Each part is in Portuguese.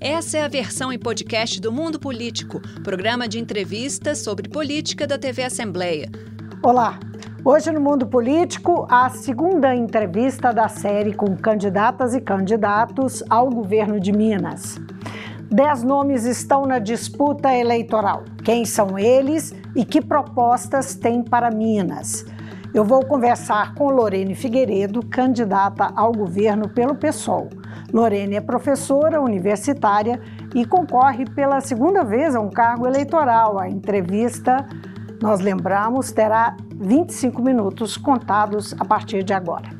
Essa é a versão em podcast do Mundo Político, programa de entrevistas sobre política da TV Assembleia. Olá! Hoje no Mundo Político, a segunda entrevista da série com candidatas e candidatos ao governo de Minas. Dez nomes estão na disputa eleitoral. Quem são eles e que propostas têm para Minas? Eu vou conversar com Lorene Figueiredo, candidata ao governo pelo PSOL. Lorene é professora universitária e concorre pela segunda vez a um cargo eleitoral. A entrevista, nós lembramos, terá 25 minutos contados a partir de agora.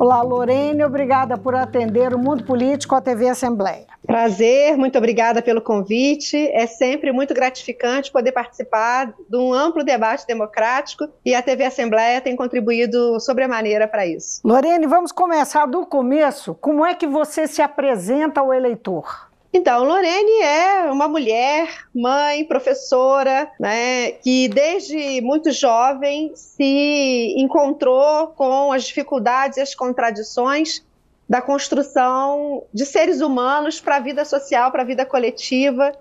Olá, Lorene, obrigada por atender o Mundo Político à TV Assembleia. Prazer, muito obrigada pelo convite. É sempre muito gratificante poder participar de um amplo debate democrático e a TV Assembleia tem contribuído sobremaneira para isso. Lorene, vamos começar do começo. Como é que você se apresenta ao eleitor? Então, Lorene é uma mulher, mãe, professora, né, que desde muito jovem se encontrou com as dificuldades e as contradições da construção de seres humanos para a vida social, para a vida coletiva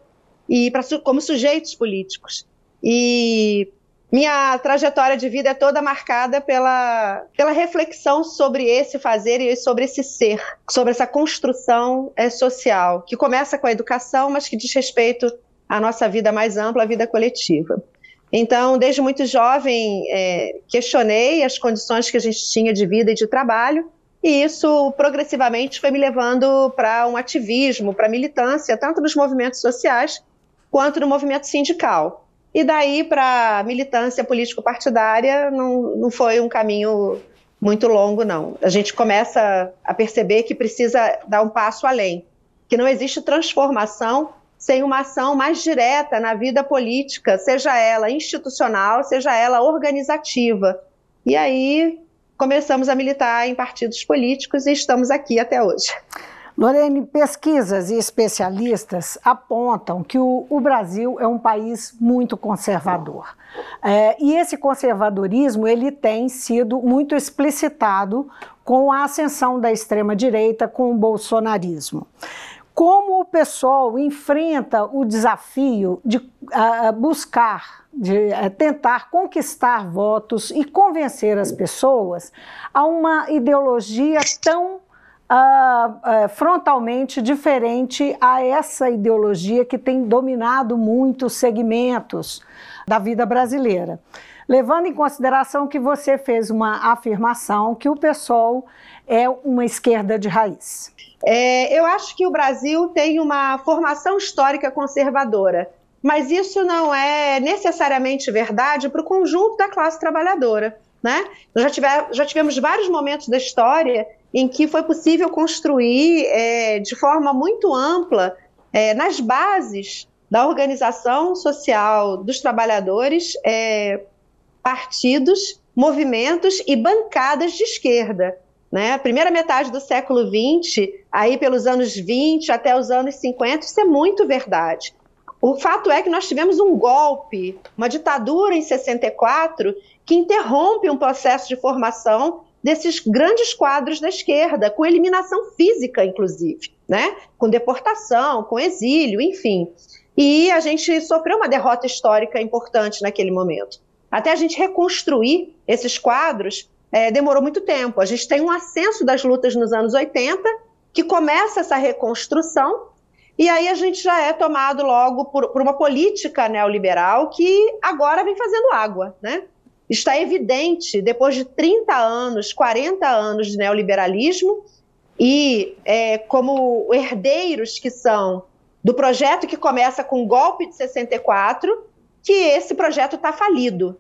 e para como sujeitos políticos. E minha trajetória de vida é toda marcada pela, pela reflexão sobre esse fazer e sobre esse ser, sobre essa construção é, social, que começa com a educação, mas que diz respeito à nossa vida mais ampla, à vida coletiva. Então, desde muito jovem, é, questionei as condições que a gente tinha de vida e de trabalho, e isso progressivamente foi me levando para um ativismo, para militância, tanto nos movimentos sociais quanto no movimento sindical. E daí para militância político-partidária não, não foi um caminho muito longo, não. A gente começa a perceber que precisa dar um passo além, que não existe transformação sem uma ação mais direta na vida política, seja ela institucional, seja ela organizativa. E aí começamos a militar em partidos políticos e estamos aqui até hoje. Lorene, pesquisas e especialistas apontam que o, o Brasil é um país muito conservador. É, e esse conservadorismo ele tem sido muito explicitado com a ascensão da extrema-direita, com o bolsonarismo. Como o pessoal enfrenta o desafio de uh, buscar, de uh, tentar conquistar votos e convencer as pessoas a uma ideologia tão uh, frontalmente diferente a essa ideologia que tem dominado muitos segmentos da vida brasileira. Levando em consideração que você fez uma afirmação que o PSOL é uma esquerda de raiz. É, eu acho que o Brasil tem uma formação histórica conservadora, mas isso não é necessariamente verdade para o conjunto da classe trabalhadora. Né? Já, tiver, já tivemos vários momentos da história em que foi possível construir é, de forma muito ampla, é, nas bases da organização social dos trabalhadores, é, partidos, movimentos e bancadas de esquerda. Né? A primeira metade do século XX, aí pelos anos 20 até os anos 50, isso é muito verdade. O fato é que nós tivemos um golpe, uma ditadura em 64, que interrompe um processo de formação desses grandes quadros da esquerda, com eliminação física, inclusive, né? com deportação, com exílio, enfim. E a gente sofreu uma derrota histórica importante naquele momento. Até a gente reconstruir esses quadros, é, demorou muito tempo. A gente tem um ascenso das lutas nos anos 80, que começa essa reconstrução, e aí a gente já é tomado logo por, por uma política neoliberal que agora vem fazendo água, né? Está evidente, depois de 30 anos, 40 anos de neoliberalismo, e é, como herdeiros que são do projeto que começa com o golpe de 64, que esse projeto está falido.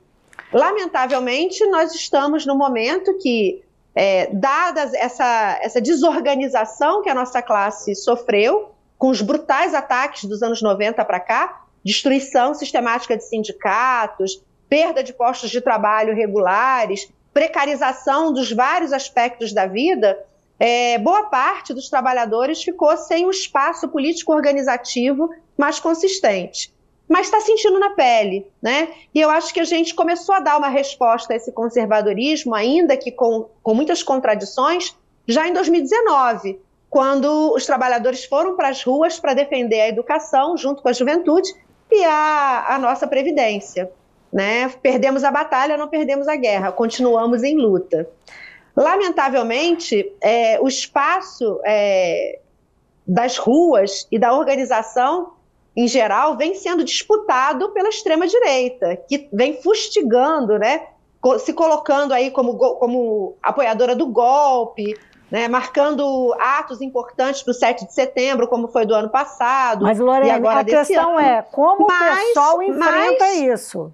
Lamentavelmente, nós estamos no momento que, é, dada essa, essa desorganização que a nossa classe sofreu, com os brutais ataques dos anos 90 para cá, destruição sistemática de sindicatos, perda de postos de trabalho regulares, precarização dos vários aspectos da vida, é, boa parte dos trabalhadores ficou sem um espaço político organizativo mais consistente. Mas está sentindo na pele, né? E eu acho que a gente começou a dar uma resposta a esse conservadorismo, ainda que com, com muitas contradições, já em 2019, quando os trabalhadores foram para as ruas para defender a educação junto com a juventude e a, a nossa previdência. Né? Perdemos a batalha, não perdemos a guerra, continuamos em luta. Lamentavelmente, é, o espaço é, das ruas e da organização em geral vem sendo disputado pela extrema direita, que vem fustigando, né, se colocando aí como, como apoiadora do golpe, né, marcando atos importantes para o 7 de setembro, como foi do ano passado. Mas, Lorena, a questão ano. é como mas, o pessoal enfrenta mas, isso?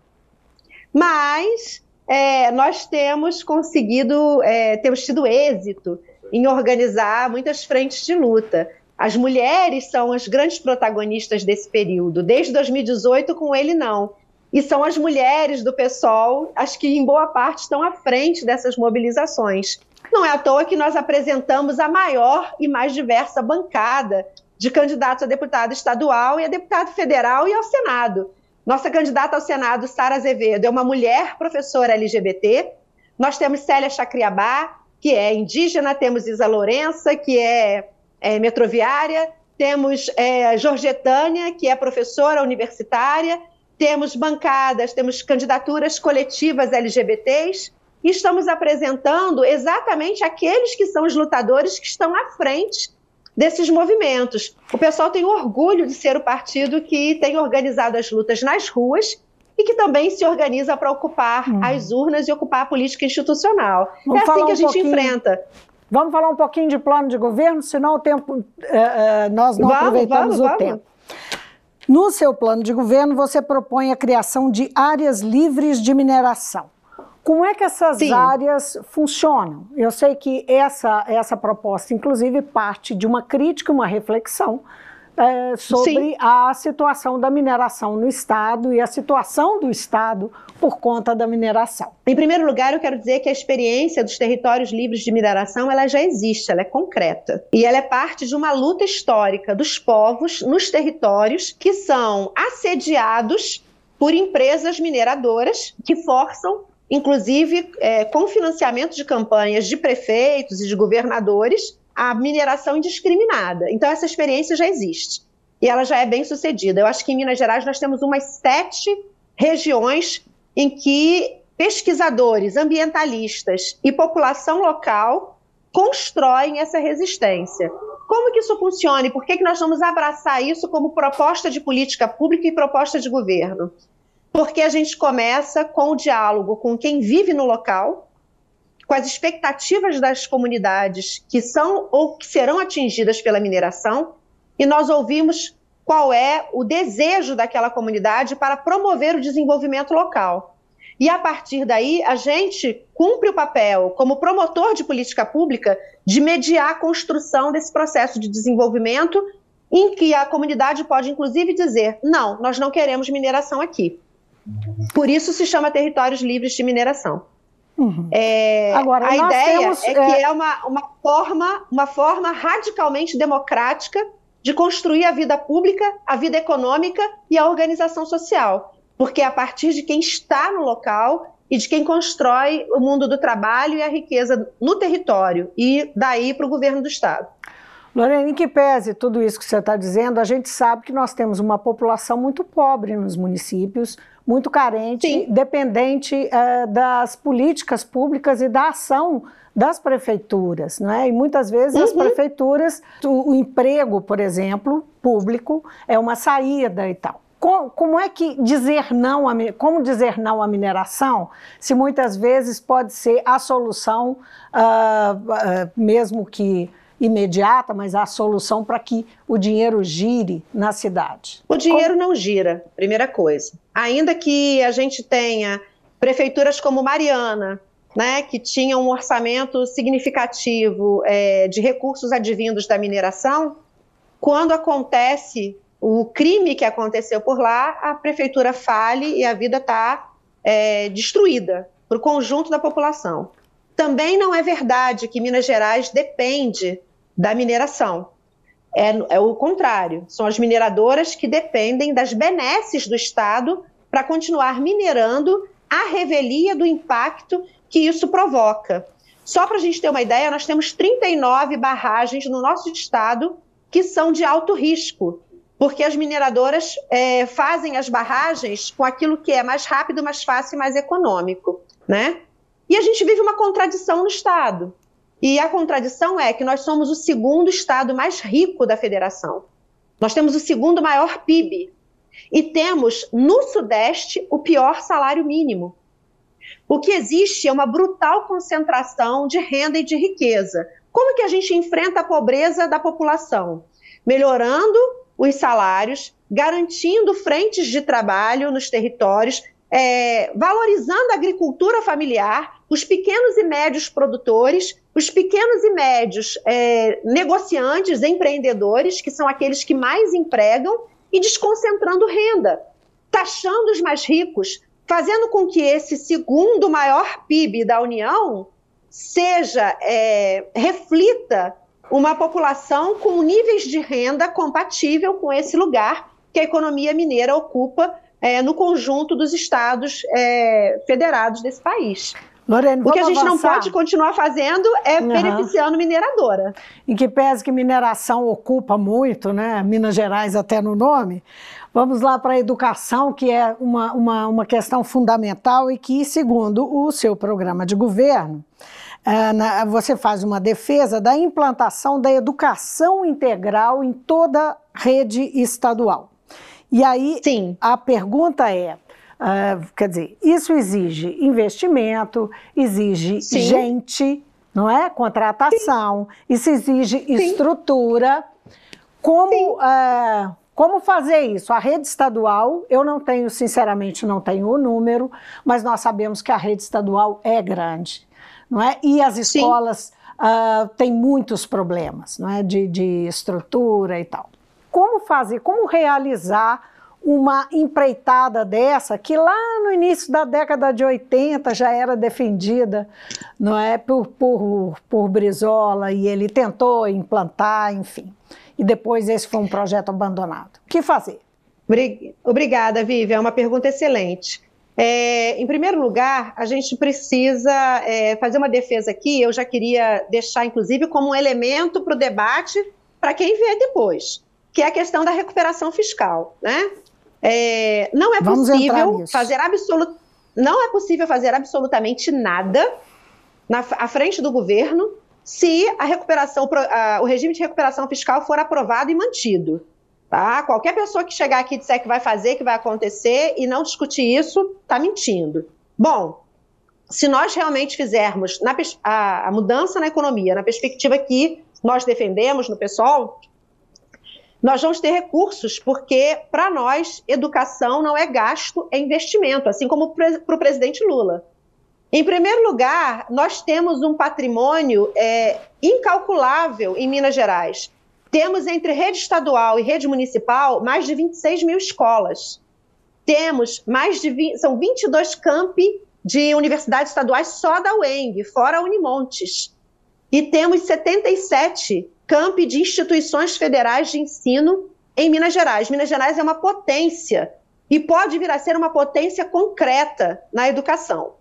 Mas é, nós temos conseguido, é, temos tido êxito em organizar muitas frentes de luta. As mulheres são as grandes protagonistas desse período, desde 2018 com ele não. E são as mulheres do PSOL as que, em boa parte, estão à frente dessas mobilizações. Não é à toa que nós apresentamos a maior e mais diversa bancada de candidatos a deputado estadual e a deputado federal e ao Senado. Nossa candidata ao Senado, Sara Azevedo, é uma mulher professora LGBT. Nós temos Célia Chacriabá, que é indígena, temos Isa Lourença, que é, é metroviária, temos é, Jorgetânia, que é professora universitária, temos bancadas, temos candidaturas coletivas LGBTs, e estamos apresentando exatamente aqueles que são os lutadores que estão à frente desses movimentos. O pessoal tem orgulho de ser o partido que tem organizado as lutas nas ruas e que também se organiza para ocupar hum. as urnas e ocupar a política institucional. Vamos é assim que a gente enfrenta. Vamos falar um pouquinho de plano de governo, senão o tempo é, é, nós não vamos, aproveitamos vamos, o vamos. tempo. No seu plano de governo, você propõe a criação de áreas livres de mineração. Como é que essas Sim. áreas funcionam? Eu sei que essa, essa proposta, inclusive, parte de uma crítica, uma reflexão é, sobre Sim. a situação da mineração no Estado e a situação do Estado por conta da mineração. Em primeiro lugar, eu quero dizer que a experiência dos territórios livres de mineração ela já existe, ela é concreta. E ela é parte de uma luta histórica dos povos nos territórios que são assediados por empresas mineradoras que forçam inclusive é, com financiamento de campanhas de prefeitos e de governadores, a mineração indiscriminada. Então, essa experiência já existe e ela já é bem sucedida. Eu acho que em Minas Gerais nós temos umas sete regiões em que pesquisadores, ambientalistas e população local constroem essa resistência. Como que isso funciona e por que, que nós vamos abraçar isso como proposta de política pública e proposta de governo? Porque a gente começa com o diálogo com quem vive no local, com as expectativas das comunidades que são ou que serão atingidas pela mineração, e nós ouvimos qual é o desejo daquela comunidade para promover o desenvolvimento local. E a partir daí, a gente cumpre o papel como promotor de política pública de mediar a construção desse processo de desenvolvimento, em que a comunidade pode, inclusive, dizer: não, nós não queremos mineração aqui. Por isso se chama territórios livres de mineração. Uhum. É, Agora, a ideia temos, é que é, é uma, uma, forma, uma forma radicalmente democrática de construir a vida pública, a vida econômica e a organização social. Porque é a partir de quem está no local e de quem constrói o mundo do trabalho e a riqueza no território, e daí para o governo do Estado. Lorena, em que pese tudo isso que você está dizendo, a gente sabe que nós temos uma população muito pobre nos municípios, muito carente, Sim. dependente é, das políticas públicas e da ação das prefeituras, não é? E muitas vezes uhum. as prefeituras, o, o, emprego, por exemplo, público, é uma saída e tal. Como, como é que dizer não a, como dizer não à mineração, se muitas vezes pode ser a solução, uh, uh, mesmo que imediata, mas a solução para que o dinheiro gire na cidade? O dinheiro como... não gira, primeira coisa. Ainda que a gente tenha prefeituras como Mariana, né, que tinham um orçamento significativo é, de recursos advindos da mineração, quando acontece o crime que aconteceu por lá, a prefeitura fale e a vida está é, destruída para o conjunto da população. Também não é verdade que Minas Gerais depende da mineração. É, é o contrário, são as mineradoras que dependem das benesses do Estado para continuar minerando a revelia do impacto que isso provoca. Só para a gente ter uma ideia, nós temos 39 barragens no nosso estado que são de alto risco, porque as mineradoras é, fazem as barragens com aquilo que é mais rápido, mais fácil e mais econômico, né? E a gente vive uma contradição no estado. E a contradição é que nós somos o segundo estado mais rico da federação. Nós temos o segundo maior PIB e temos no Sudeste o pior salário mínimo. O que existe é uma brutal concentração de renda e de riqueza. Como que a gente enfrenta a pobreza da população? Melhorando os salários, garantindo frentes de trabalho nos territórios, é, valorizando a agricultura familiar, os pequenos e médios produtores, os pequenos e médios é, negociantes, empreendedores, que são aqueles que mais empregam, e desconcentrando renda, taxando os mais ricos, fazendo com que esse segundo maior PIB da União seja, é, reflita uma população com níveis de renda compatível com esse lugar que a economia mineira ocupa é, no conjunto dos estados é, federados desse país. O que a gente avançar. não pode continuar fazendo é uhum. beneficiando mineradora. Em que pese que mineração ocupa muito, né? Minas Gerais até no nome. Vamos lá para a educação, que é uma, uma, uma questão fundamental e que, segundo o seu programa de governo, na, você faz uma defesa da implantação da educação integral em toda a rede estadual. E aí Sim. a pergunta é: Uh, quer dizer, isso exige investimento, exige Sim. gente, não é? Contratação, Sim. isso exige Sim. estrutura. Como, uh, como fazer isso? A rede estadual, eu não tenho, sinceramente, não tenho o número, mas nós sabemos que a rede estadual é grande, não é? E as escolas uh, têm muitos problemas, não é? De, de estrutura e tal. Como fazer, como realizar uma empreitada dessa, que lá no início da década de 80 já era defendida não é, por, por, por Brizola, e ele tentou implantar, enfim. E depois esse foi um projeto abandonado. O que fazer? Obrigada, Vivian. É uma pergunta excelente. É, em primeiro lugar, a gente precisa é, fazer uma defesa aqui. Eu já queria deixar, inclusive, como um elemento para o debate para quem vier depois, que é a questão da recuperação fiscal. Né? É, não é Vamos possível fazer absolut, não é possível fazer absolutamente nada na à frente do governo se a recuperação, a, o regime de recuperação fiscal for aprovado e mantido. Tá? Qualquer pessoa que chegar aqui e disser que vai fazer, que vai acontecer e não discutir isso, está mentindo. Bom, se nós realmente fizermos na, a, a, mudança na economia, na perspectiva que nós defendemos no PSOL, nós vamos ter recursos, porque para nós, educação não é gasto, é investimento, assim como para o presidente Lula. Em primeiro lugar, nós temos um patrimônio é, incalculável em Minas Gerais. Temos entre rede estadual e rede municipal mais de 26 mil escolas. Temos mais de 20, são 22 campi de universidades estaduais só da UENG, fora Unimontes. E temos 77 campi de instituições federais de ensino em Minas Gerais. Minas Gerais é uma potência e pode vir a ser uma potência concreta na educação.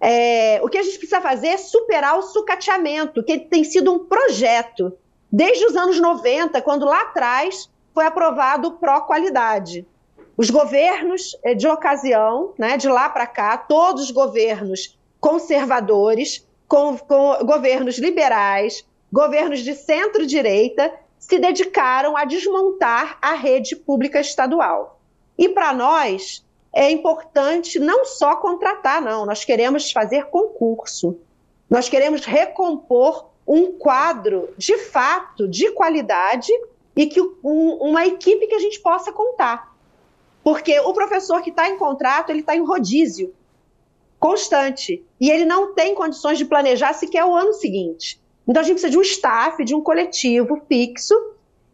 É, o que a gente precisa fazer é superar o sucateamento, que tem sido um projeto desde os anos 90, quando lá atrás foi aprovado o Pró-Qualidade. Os governos é, de ocasião, né, de lá para cá, todos os governos conservadores, com, com governos liberais, governos de centro-direita se dedicaram a desmontar a rede pública estadual. E para nós é importante não só contratar, não, nós queremos fazer concurso. Nós queremos recompor um quadro de fato de qualidade e que um, uma equipe que a gente possa contar. Porque o professor que está em contrato, ele está em rodízio constante. E ele não tem condições de planejar sequer o ano seguinte. Então a gente precisa de um staff, de um coletivo fixo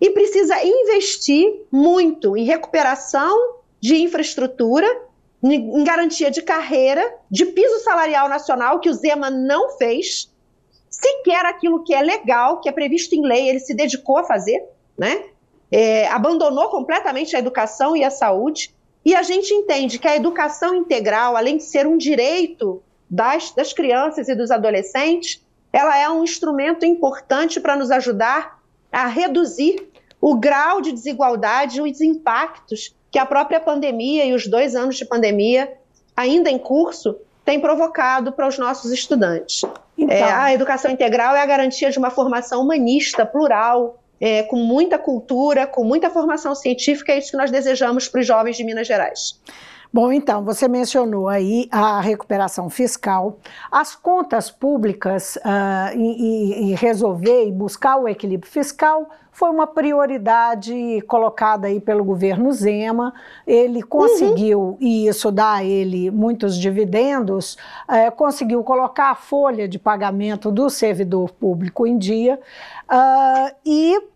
e precisa investir muito em recuperação de infraestrutura, em garantia de carreira, de piso salarial nacional, que o Zema não fez, sequer aquilo que é legal, que é previsto em lei, ele se dedicou a fazer, né? É, abandonou completamente a educação e a saúde. E a gente entende que a educação integral, além de ser um direito das, das crianças e dos adolescentes, ela é um instrumento importante para nos ajudar a reduzir o grau de desigualdade e os impactos que a própria pandemia e os dois anos de pandemia ainda em curso têm provocado para os nossos estudantes. Então. É, a educação integral é a garantia de uma formação humanista, plural, é, com muita cultura, com muita formação científica, é isso que nós desejamos para os jovens de Minas Gerais. Bom, então, você mencionou aí a recuperação fiscal, as contas públicas uh, e, e, resolver e buscar o equilíbrio fiscal foi uma prioridade colocada aí pelo governo Zema. Ele conseguiu, uhum. e isso dá a ele muitos dividendos, uh, conseguiu colocar a folha de pagamento do servidor público em dia uh, e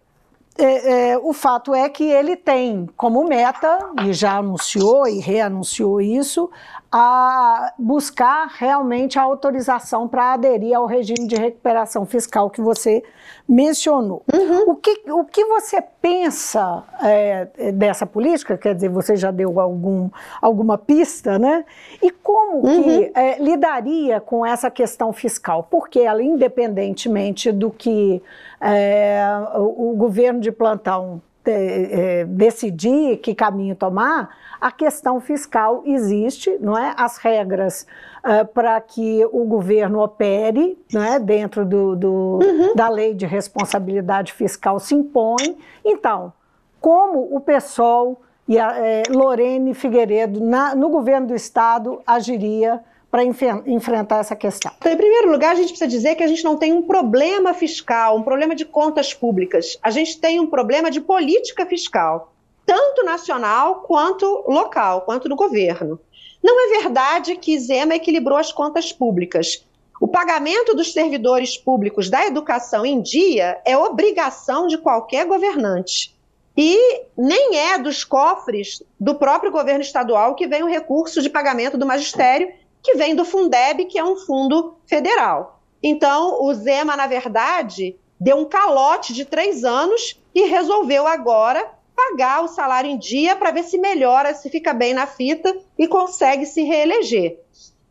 é, é, o fato é que ele tem como meta, e já anunciou e reanunciou isso, a buscar realmente a autorização para aderir ao regime de recuperação fiscal que você mencionou. Uhum. O, que, o que você pensa é, dessa política? Quer dizer, você já deu algum, alguma pista, né? E como uhum. que é, lidaria com essa questão fiscal? Porque ela, independentemente do que é, o, o governo de plantão é, decidir que caminho tomar, a questão fiscal existe, não é? As regras uh, para que o governo opere, não é? Dentro do, do uhum. da lei de responsabilidade fiscal se impõem. Então, como o PSOL e a é, Lorene Figueiredo na, no governo do estado agiria para enfrentar essa questão? Então, em primeiro lugar, a gente precisa dizer que a gente não tem um problema fiscal, um problema de contas públicas. A gente tem um problema de política fiscal, tanto nacional quanto local, quanto do governo. Não é verdade que Zema equilibrou as contas públicas. O pagamento dos servidores públicos da educação em dia é obrigação de qualquer governante. E nem é dos cofres do próprio governo estadual que vem o recurso de pagamento do magistério, que vem do Fundeb, que é um fundo federal. Então, o Zema, na verdade, deu um calote de três anos e resolveu agora pagar o salário em dia para ver se melhora, se fica bem na fita e consegue se reeleger.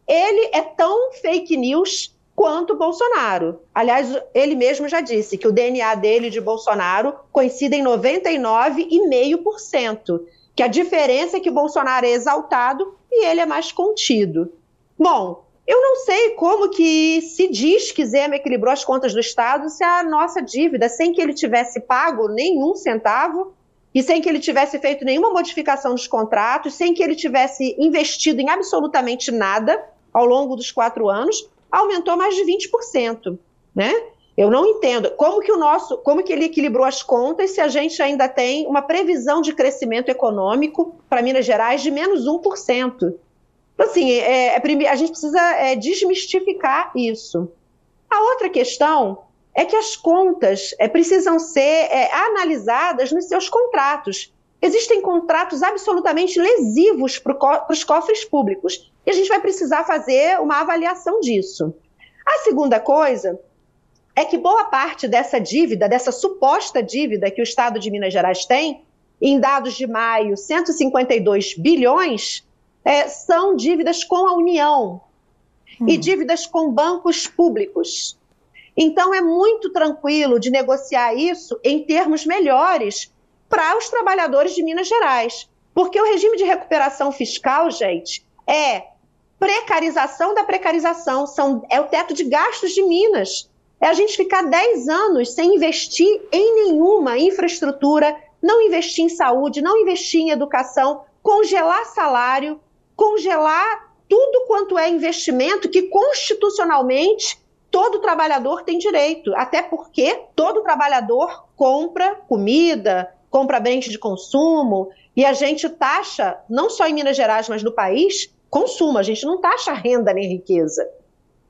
Ele é tão fake news quanto Bolsonaro. Aliás, ele mesmo já disse que o DNA dele de Bolsonaro coincide em 99,5%, que a diferença é que Bolsonaro é exaltado e ele é mais contido. Bom, eu não sei como que se diz que Zema equilibrou as contas do Estado se a nossa dívida, sem que ele tivesse pago nenhum centavo e sem que ele tivesse feito nenhuma modificação dos contratos, sem que ele tivesse investido em absolutamente nada ao longo dos quatro anos, aumentou mais de 20%, né? Eu não entendo como que o nosso, como que ele equilibrou as contas se a gente ainda tem uma previsão de crescimento econômico para Minas Gerais de menos 1%. Então, assim, é, é, a gente precisa é, desmistificar isso. A outra questão é que as contas é, precisam ser é, analisadas nos seus contratos. Existem contratos absolutamente lesivos para os cofres públicos e a gente vai precisar fazer uma avaliação disso. A segunda coisa é que boa parte dessa dívida, dessa suposta dívida que o Estado de Minas Gerais tem, em dados de maio, 152 bilhões, é, são dívidas com a União hum. e dívidas com bancos públicos. Então, é muito tranquilo de negociar isso em termos melhores para os trabalhadores de Minas Gerais. Porque o regime de recuperação fiscal, gente, é precarização da precarização, são, é o teto de gastos de Minas. É a gente ficar 10 anos sem investir em nenhuma infraestrutura, não investir em saúde, não investir em educação, congelar salário, congelar tudo quanto é investimento que constitucionalmente todo trabalhador tem direito, até porque todo trabalhador compra comida, compra bens de consumo, e a gente taxa, não só em Minas Gerais, mas no país, consumo, a gente não taxa renda nem riqueza.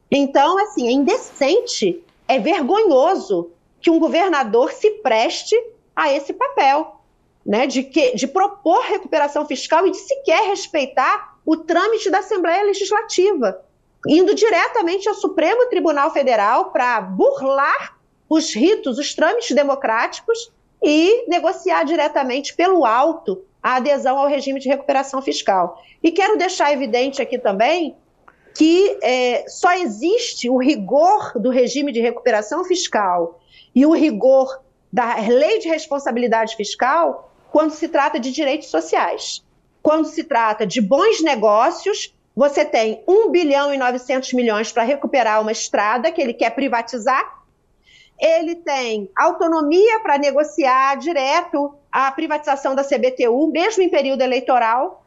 Então, assim, é indecente, é vergonhoso que um governador se preste a esse papel, né, de, que, de propor recuperação fiscal e de sequer respeitar o trâmite da Assembleia Legislativa, indo diretamente ao Supremo Tribunal Federal para burlar os ritos, os trâmites democráticos e negociar diretamente pelo alto a adesão ao regime de recuperação fiscal. E quero deixar evidente aqui também que é, só existe o rigor do regime de recuperação fiscal e o rigor da lei de responsabilidade fiscal quando se trata de direitos sociais. Quando se trata de bons negócios, você tem 1 bilhão e 900 milhões para recuperar uma estrada que ele quer privatizar. Ele tem autonomia para negociar direto a privatização da CBTU, mesmo em período eleitoral.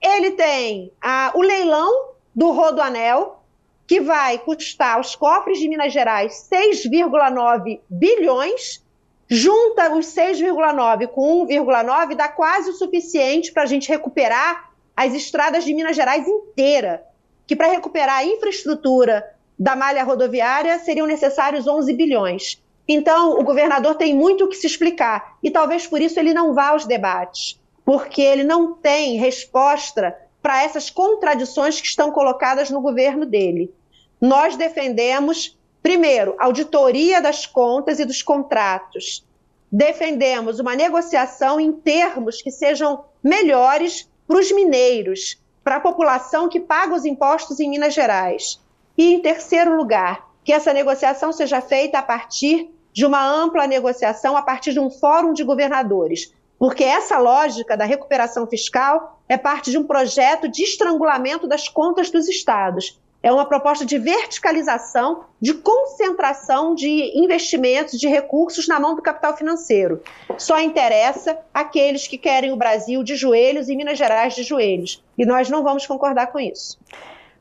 Ele tem a, o leilão do Rodoanel, que vai custar aos cofres de Minas Gerais 6,9 bilhões, junta os 6,9 com 1,9, dá quase o suficiente para a gente recuperar as estradas de Minas Gerais inteira, que para recuperar a infraestrutura da malha rodoviária seriam necessários 11 bilhões. Então, o governador tem muito o que se explicar, e talvez por isso ele não vá aos debates, porque ele não tem resposta para essas contradições que estão colocadas no governo dele. Nós defendemos, primeiro, auditoria das contas e dos contratos. Defendemos uma negociação em termos que sejam melhores para os mineiros, para a população que paga os impostos em Minas Gerais. E, em terceiro lugar, que essa negociação seja feita a partir de uma ampla negociação, a partir de um fórum de governadores, porque essa lógica da recuperação fiscal é parte de um projeto de estrangulamento das contas dos estados. É uma proposta de verticalização, de concentração de investimentos, de recursos na mão do capital financeiro. Só interessa aqueles que querem o Brasil de joelhos e Minas Gerais de joelhos. E nós não vamos concordar com isso.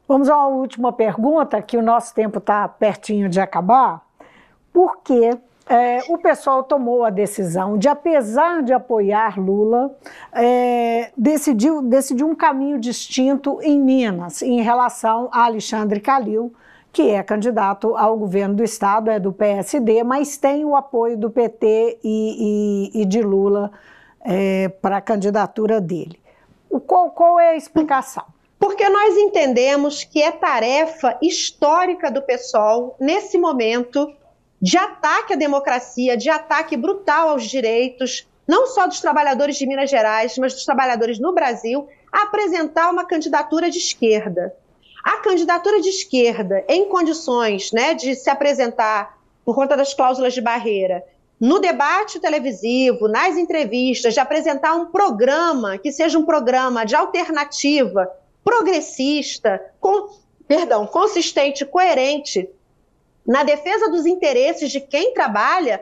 Vamos a uma última pergunta, que o nosso tempo está pertinho de acabar. Por que é, o pessoal tomou a decisão de, apesar de apoiar Lula, é, decidiu, decidiu um caminho distinto em Minas, em relação a Alexandre Calil, que é candidato ao governo do estado, é do PSD, mas tem o apoio do PT e, e, e de Lula é, para a candidatura dele. O, qual, qual é a explicação? Porque nós entendemos que é tarefa histórica do PSOL, nesse momento, de ataque à democracia, de ataque brutal aos direitos, não só dos trabalhadores de Minas Gerais, mas dos trabalhadores no Brasil, a apresentar uma candidatura de esquerda. A candidatura de esquerda, em condições né, de se apresentar por conta das cláusulas de barreira, no debate televisivo, nas entrevistas, de apresentar um programa que seja um programa de alternativa, progressista, com, perdão, consistente, coerente na defesa dos interesses de quem trabalha,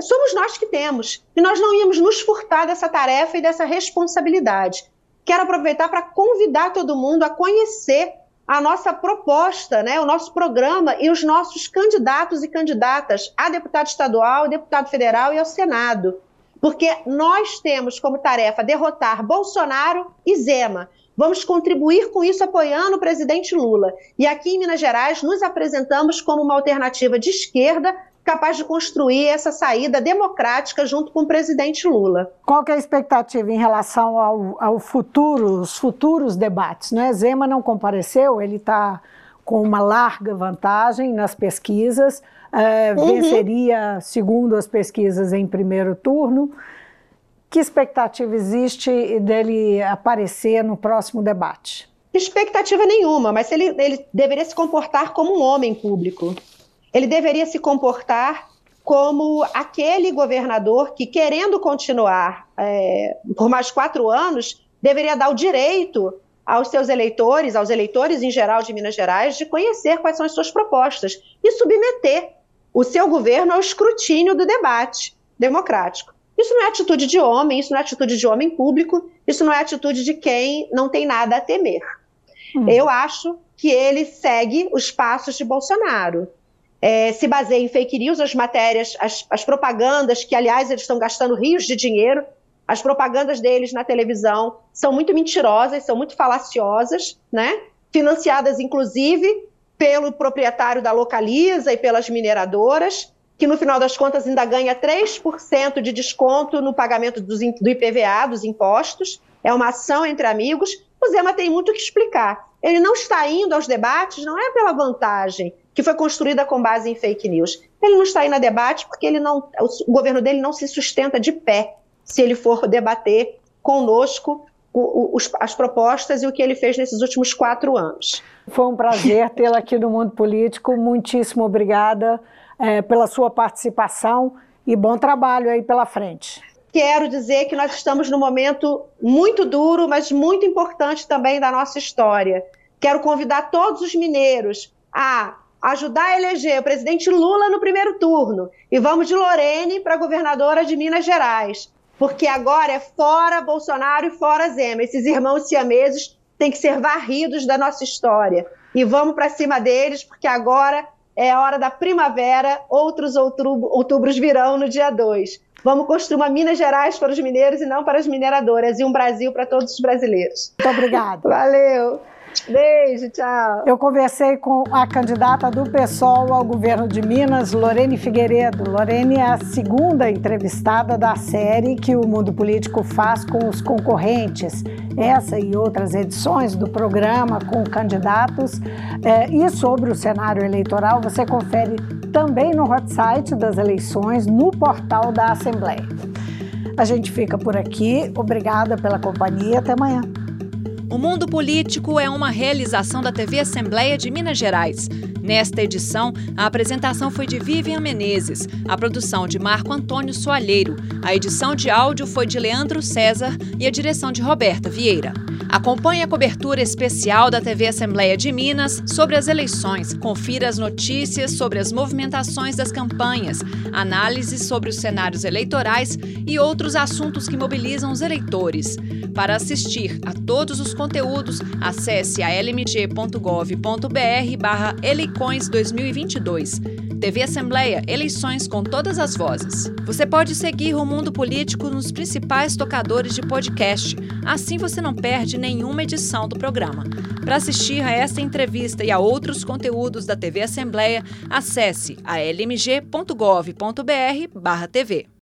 somos nós que temos. E nós não íamos nos furtar dessa tarefa e dessa responsabilidade. Quero aproveitar para convidar todo mundo a conhecer a nossa proposta, né, o nosso programa e os nossos candidatos e candidatas a deputado estadual, deputado federal e ao Senado. Porque nós temos como tarefa derrotar Bolsonaro e Zema. Vamos contribuir com isso apoiando o presidente Lula. E aqui em Minas Gerais nos apresentamos como uma alternativa de esquerda capaz de construir essa saída democrática junto com o presidente Lula. Qual é a expectativa em relação ao, ao futuro, os futuros debates? Né? Zema não compareceu, ele está com uma larga vantagem nas pesquisas, é, uhum. venceria, segundo as pesquisas, em primeiro turno. Que expectativa existe dele aparecer no próximo debate? Expectativa nenhuma, mas ele, ele deveria se comportar como um homem público. Ele deveria se comportar como aquele governador que, querendo continuar é, por mais quatro anos, deveria dar o direito aos seus eleitores, aos eleitores em geral de Minas Gerais, de conhecer quais são as suas propostas e submeter o seu governo ao escrutínio do debate democrático. Isso não é atitude de homem, isso não é atitude de homem público, isso não é atitude de quem não tem nada a temer. Hum. Eu acho que ele segue os passos de Bolsonaro. É, se baseia em fake news, as matérias, as, as propagandas, que aliás eles estão gastando rios de dinheiro, as propagandas deles na televisão são muito mentirosas, são muito falaciosas, né? financiadas inclusive pelo proprietário da Localiza e pelas mineradoras que no final das contas ainda ganha 3% de desconto no pagamento do IPVA, dos impostos. É uma ação entre amigos. O Zema tem muito que explicar. Ele não está indo aos debates, não é pela vantagem que foi construída com base em fake news. Ele não está indo a debate porque ele não, o governo dele não se sustenta de pé se ele for debater conosco as propostas e o que ele fez nesses últimos quatro anos. Foi um prazer tê-la aqui no Mundo Político. Muitíssimo obrigada é, pela sua participação e bom trabalho aí pela frente. Quero dizer que nós estamos num momento muito duro, mas muito importante também da nossa história. Quero convidar todos os mineiros a ajudar a eleger o presidente Lula no primeiro turno. E vamos de Lorene para governadora de Minas Gerais porque agora é fora Bolsonaro e fora Zema. Esses irmãos siameses têm que ser varridos da nossa história. E vamos para cima deles, porque agora é a hora da primavera, outros outubro, outubros virão no dia 2. Vamos construir uma Minas Gerais para os mineiros e não para as mineradoras, e um Brasil para todos os brasileiros. Muito obrigada. Valeu. Beijo, tchau. Eu conversei com a candidata do PSOL ao governo de Minas, Lorene Figueiredo. Lorene é a segunda entrevistada da série que o Mundo Político faz com os concorrentes. Essa e outras edições do programa com candidatos. É, e sobre o cenário eleitoral, você confere também no hot site das eleições, no portal da Assembleia. A gente fica por aqui. Obrigada pela companhia. Até amanhã. O Mundo Político é uma realização da TV Assembleia de Minas Gerais. Nesta edição, a apresentação foi de Vivian Menezes, a produção de Marco Antônio Soalheiro, a edição de áudio foi de Leandro César e a direção de Roberta Vieira. Acompanhe a cobertura especial da TV Assembleia de Minas sobre as eleições. Confira as notícias sobre as movimentações das campanhas, análises sobre os cenários eleitorais e outros assuntos que mobilizam os eleitores. Para assistir a todos os conteúdos, acesse a lmg.gov.br barra Eleicões 2022. TV Assembleia, eleições com todas as vozes. Você pode seguir o Mundo Político nos principais tocadores de podcast. Assim você não perde nenhuma edição do programa. Para assistir a esta entrevista e a outros conteúdos da TV Assembleia, acesse a lmg.gov.br/tv.